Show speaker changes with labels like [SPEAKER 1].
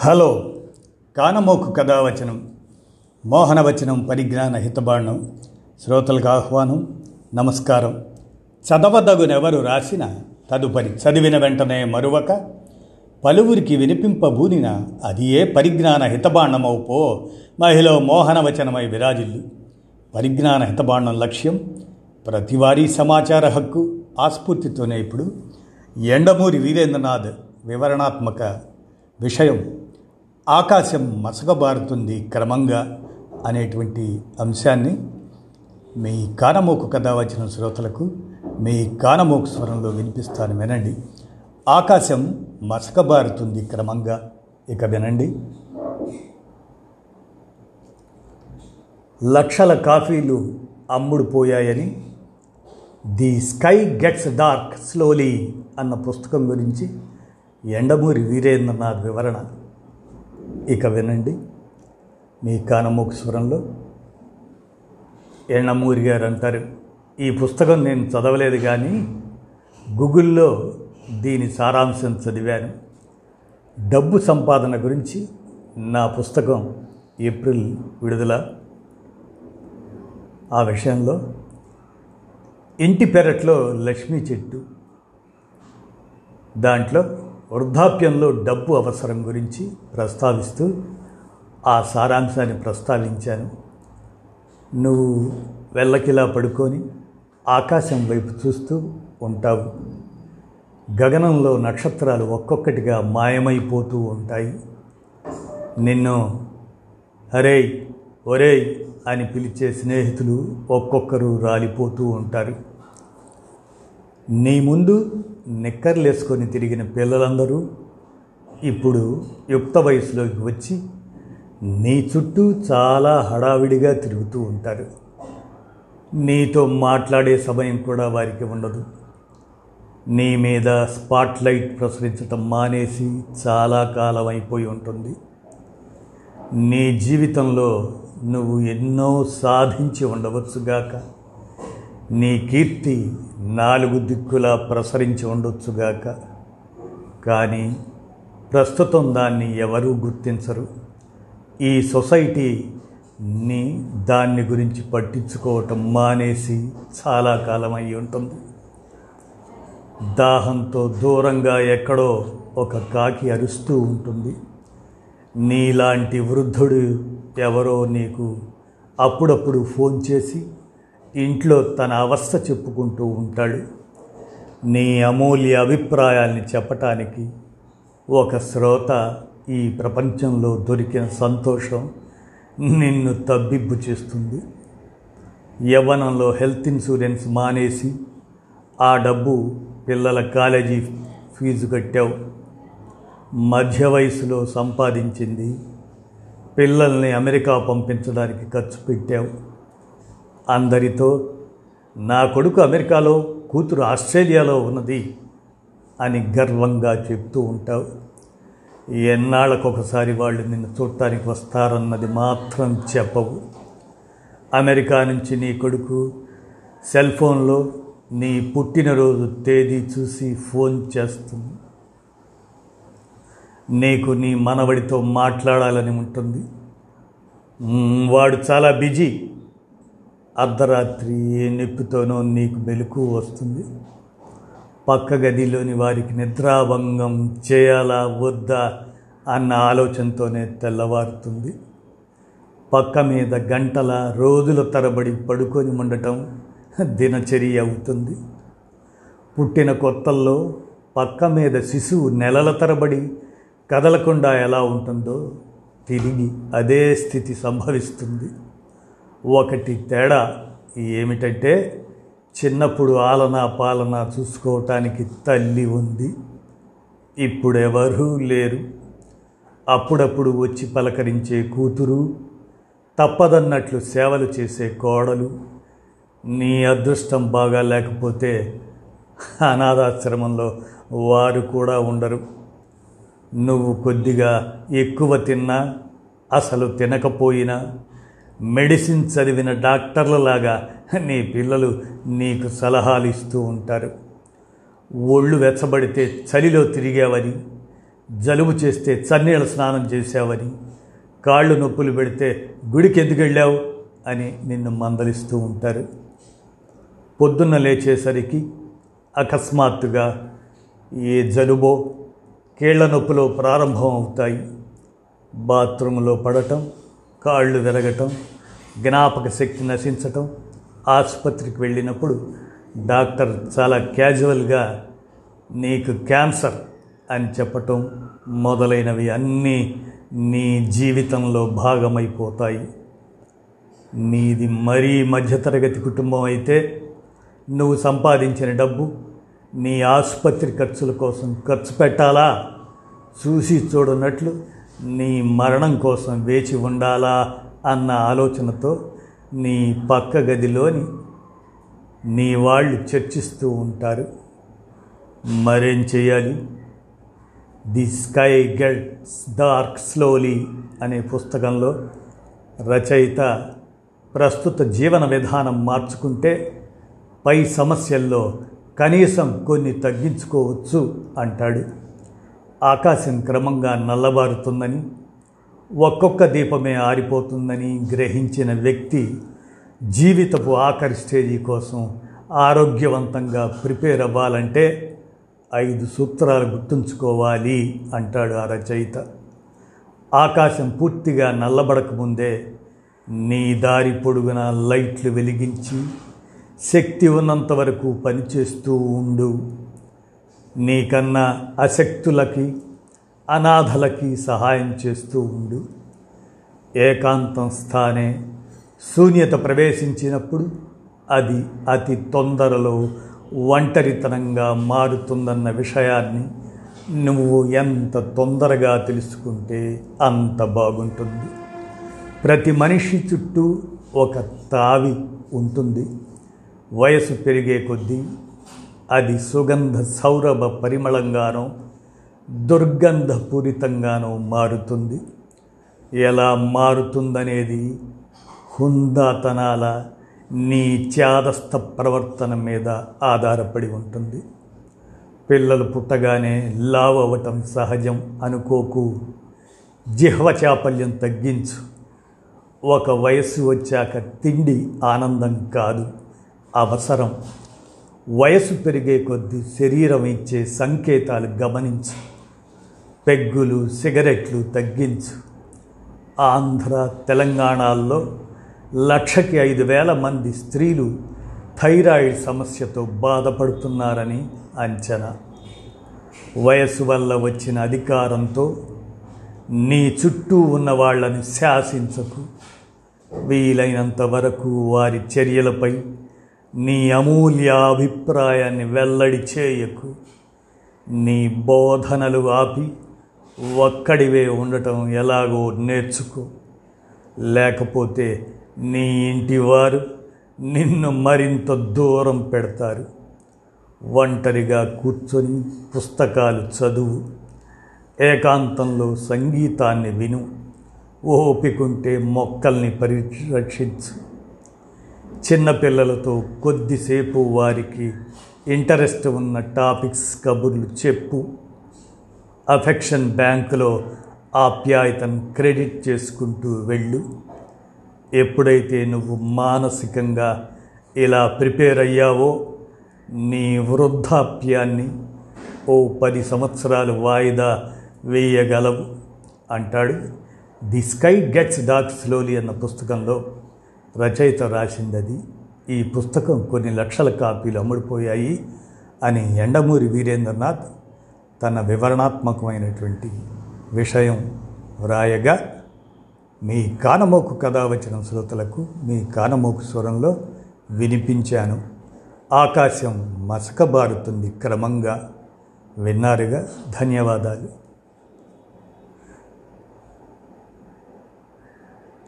[SPEAKER 1] Hello కానమోకు కథావచనం మోహనవచనం పరిజ్ఞాన హితబాణం శ్రోతలకు ఆహ్వానం నమస్కారం. చదవదగునెవరు రాసిన తదుపరి చదివిన వెంటనే మరువక పలువురికి వినిపింపబూనిన అది ఏ పరిజ్ఞాన హితబాణమవుపో మహిళ మోహనవచనమై విరాజిల్లు. పరిజ్ఞాన హితబాణం లక్ష్యం ప్రతివారీ సమాచార హక్కు ఆస్ఫూర్తితోనే ఇప్పుడు ఎండమూరి వీరేంద్రనాథ్ వివరణాత్మక విషయం. ఆకాశం మసకబారుతుంది క్రమంగా అనేటువంటి అంశాన్ని మీ కానమోకు కథ వచ్చిన శ్రోతలకు మీ కానమోకు స్వరంలో వినిపిస్తాను వినండి. ఆకాశం మసకబారుతుంది క్రమంగా ఇక వినండి. లక్షల కాఫీలు అమ్ముడుపోయాయని the sky gets dark slowly అన్న పుస్తకం గురించి ఎండమూరి వీరేంద్రనాథ్ వివరణ. ఇక వినండి. మీ కానమూకు స్వరంలో ఎన్నమూరి గారు అంటారు ఈ పుస్తకం నేను చదవలేదు కానీ గూగుల్లో దీని సారాంశం చదివాను. డబ్బు సంపాదన గురించి నా పుస్తకం ఏప్రిల్ విడుదల. ఆ విషయంలో ఇంటి పెరట్లో లక్ష్మీ చెట్టు దాంట్లో వృద్ధాప్యంలో డబ్బు అవసరం గురించి ప్రస్తావిస్తూ ఆ సారాంశాన్ని ప్రస్తావించాను. నువ్వు వెళ్ళకిలా పడుకొని ఆకాశం వైపు చూస్తూ ఉంటావు. గగనంలో నక్షత్రాలు ఒక్కొక్కటిగా మాయమైపోతూ ఉంటాయి. నిన్ను హరే ఒరేయ్ అని పిలిచే స్నేహితులు ఒక్కొక్కరు రాలిపోతూ ఉంటారు. నీ ముందు నిక్కర్లేసుకొని తిరిగిన పిల్లలందరూ ఇప్పుడు యుక్త వయసులోకి వచ్చి నీ చుట్టూ చాలా హడావిడిగా తిరుగుతూ ఉంటారు. నీతో మాట్లాడే సమయం కూడా వారికి ఉండదు. నీ మీద స్పాట్లైట్ ప్రసరించటం మానేసి చాలా కాలం అయిపోయి ఉంటుంది. నీ జీవితంలో నువ్వు ఎన్నో సాధించి ఉండవచ్చుగాక. నీ కీర్తి నాలుగు దిక్కులా ప్రసరించి ఉండొచ్చుగాక. కానీ ప్రస్తుతం దాన్ని ఎవరూ గుర్తించరు. ఈ సొసైటీ నీ దాన్ని గురించి పట్టించుకోవటం మానేసి చాలా కాలం అయి ఉంటుంది. దాహంతో దూరంగా ఎక్కడో ఒక కాకి అరుస్తూ ఉంటుంది. నీలాంటి వృద్ధుడు ఎవరో నీకు అప్పుడప్పుడు ఫోన్ చేసి ఇంట్లో తన అవస్థ చెప్పుకుంటూ ఉంటాడు. నీ అమూల్య అభిప్రాయాల్ని చెప్పటానికి ఒక శ్రోత ఈ ప్రపంచంలో దొరికిన సంతోషం నిన్ను తబ్బిబ్బు చేస్తుంది. యవ్వనంలో హెల్త్ ఇన్సూరెన్స్ మానేసి ఆ డబ్బు పిల్లల కాలేజీ ఫీజు కట్టావు. మధ్య వయసులో సంపాదించింది. పిల్లల్ని అమెరికా పంపించడానికి ఖర్చు పెట్టావు. అందరితో నా కొడుకు అమెరికాలో కూతురు ఆస్ట్రేలియాలో ఉన్నది అని గర్వంగా చెప్తూ ఉంటావు. ఎన్నాళ్ళకొకసారి వాళ్ళు నిన్ను చూడటానికి వస్తారన్నది మాత్రం చెప్పవు. అమెరికా నుంచి నీ కొడుకు సెల్ ఫోన్లో నీ పుట్టినరోజు తేదీ చూసి ఫోన్ చేస్తుంది. నీకు నీ మనవడితో మాట్లాడాలని ఉంటుంది. వాడు చాలా బిజీ. అర్ధరాత్రి ఏ నొప్పితోనో నీకు మెలకు వస్తుంది. పక్క గదిలోని వారికి నిద్రాభంగం చేయాలా వద్దా అన్న ఆలోచనతోనే తెల్లవారుతుంది. పక్క మీద గంటల రోజుల తరబడి పడుకొని ఉండటం దినచర్య అవుతుంది. పుట్టిన కొత్తల్లో పక్క మీద శిశువు నెలల తరబడి కదలకుండా ఎలా ఉంటుందో తిరిగి అదే స్థితి సంభవిస్తుంది. ఒకటి తేడా ఏమిటంటే చిన్నప్పుడు ఆలనా పాలన చూసుకోవటానికి తల్లి ఉంది. ఇప్పుడెవరూ లేరు. అప్పుడప్పుడు వచ్చి పలకరించే కూతురు తప్పదన్నట్లు సేవలు చేసే కోడలు నీ అదృష్టం బాగా లేకపోతే అనాథాశ్రమంలో వారు కూడా ఉండరు. నువ్వు కొద్దిగా ఎక్కువ తిన్నా అసలు తినకపోయినా మెడిసిన్ చదివిన డాక్టర్లలాగా నీ పిల్లలు నీకు సలహాలు ఇస్తూ ఉంటారు. ఒళ్ళు వెచ్చబడితే చలిలో తిరిగావని జలుబు చేస్తే చన్నీళ్ళ స్నానం చేశావని కాళ్ళు నొప్పులు పెడితే గుడికి ఎందుకు వెళ్ళావు అని నిన్ను మందలిస్తూ ఉంటారు. పొద్దున్న లేచేసరికి అకస్మాత్తుగా ఏ జలుబో కీళ్ళ నొప్పులో ప్రారంభం అవుతాయి బాత్రూంలో పడటం కాళ్ళు విరగటం జ్ఞాపక శక్తి నశించటం ఆసుపత్రికి వెళ్ళినప్పుడు డాక్టర్ చాలా క్యాజువల్గా నీకు క్యాన్సర్ అని చెప్పటం మొదలైనవి అన్నీ నీ జీవితంలో భాగమైపోతాయి. నీది మరీ మధ్యతరగతి కుటుంబం అయితే నువ్వు సంపాదించిన డబ్బు నీ ఆసుపత్రి ఖర్చుల కోసం ఖర్చు పెట్టాలా? చూసి చూడనట్లు నీ మరణం కోసం వేచి ఉండాలా అన్న ఆలోచనతో నీ పక్క గదిలోని నీ వాళ్ళు చర్చిస్తూ ఉంటారు. మరేం చేయాలి? The sky gets dark slowly అనే పుస్తకంలో రచయిత ప్రస్తుత జీవన విధానం మార్చుకుంటే పై సమస్యల్లో కనీసం కొన్ని తగ్గించుకోవచ్చు అంటాడు. ఆకాశం క్రమంగా నల్లబారుతుందని ఒక్కొక్క దీపమే ఆరిపోతుందని గ్రహించిన వ్యక్తి జీవితపు ఆఖరి స్టేజీ కోసం ఆరోగ్యవంతంగా ప్రిపేర్ అవ్వాలంటే ఐదు సూత్రాలు గుర్తుంచుకోవాలి అంటాడు ఆ రచయిత. ఆకాశం పూర్తిగా నల్లబడకముందే నీ దారి పొడుగున లైట్లు వెలిగించి శక్తి ఉన్నంత వరకు పనిచేస్తూ ఉండు. నీకన్నా అశక్తులకి అనాథలకి సహాయం చేస్తూ ఉండు. ఏకాంతం స్థానే శూన్యత ప్రవేశించినప్పుడు అది అతి తొందరలో ఒంటరితనంగా మారుతుందన్న విషయాన్ని నువ్వు ఎంత తొందరగా తెలుసుకుంటే అంత బాగుంటుంది. ప్రతి మనిషి చుట్టూ ఒక తావి ఉంటుంది. వయసు పెరిగే కొద్దీ అది సుగంధ సౌరభ పరిమళంగానో దుర్గంధపూరితంగానో మారుతుంది. ఎలా మారుతుందనేది హుందాతనాల నీ చాదస్త ప్రవర్తన మీద ఆధారపడి ఉంటుంది. పిల్లలు పుట్టగానే లావ్ అవ్వటం సహజం అనుకోకు. జిహ్వ చాపల్యం తగ్గించు. ఒక వయస్సు వచ్చాక తిండి ఆనందం కాదు అవసరం. వయసు పెరిగే కొద్దీ శరీరం ఇచ్చే సంకేతాలు గమనించు. పెగ్గులు సిగరెట్లు తగ్గించు. ఆంధ్ర తెలంగాణల్లో లక్షకి ఐదు వేల మంది స్త్రీలు థైరాయిడ్ సమస్యతో బాధపడుతున్నారని అంచనా. వయసు వల్ల వచ్చిన అధికారంతో నీ చుట్టూ ఉన్న వాళ్ళని శాసించకు. వీలైనంత వరకు వారి చర్యలపై నీ అమూల్య అభిప్రాయాన్ని వెల్లడి చేయకు. నీ బోధనలు ఆపి ఒక్కడివే ఉండటం ఎలాగో నేర్చుకో. లేకపోతే నీ ఇంటివారు నిన్ను మరింత దూరం పెడతారు. ఒంటరిగా కూర్చొని పుస్తకాలు చదువు. ఏకాంతంలో సంగీతాన్ని విను. ఓపికంటే మొక్కల్ని పరిరక్షించు. చిన్నపిల్లలతో కొద్దిసేపు వారికి ఇంటరెస్ట్ ఉన్న టాపిక్స్ కబుర్లు చెప్పు. అఫెక్షన్ బ్యాంకులో ఆప్యాయతను క్రెడిట్ చేసుకుంటూ వెళ్ళు. ఎప్పుడైతే నువ్వు మానసికంగా ఇలా ప్రిపేర్ అయ్యావో నీ వృద్ధాప్యాన్ని ఓ పది సంవత్సరాలు వాయిదా వేయగలవు అంటాడు the sky gets dark slowly అన్న పుస్తకంలో. రచయిత రాసింది అది ఈ పుస్తకం కొన్ని లక్షల కాపీలు అమ్ముడుపోయాయి అని ఎండమూరి వీరేంద్రనాథ్ తన వివరణాత్మకమైనటువంటి విషయం వ్రాయగా మీ కానమోకు కథ వచ్చిన శ్రోతలకు మీ కానమోకు స్వరంలో వినిపించాను. ఆకాశం మసకబారుతుంది క్రమంగా. విన్నారుగా? ధన్యవాదాలు.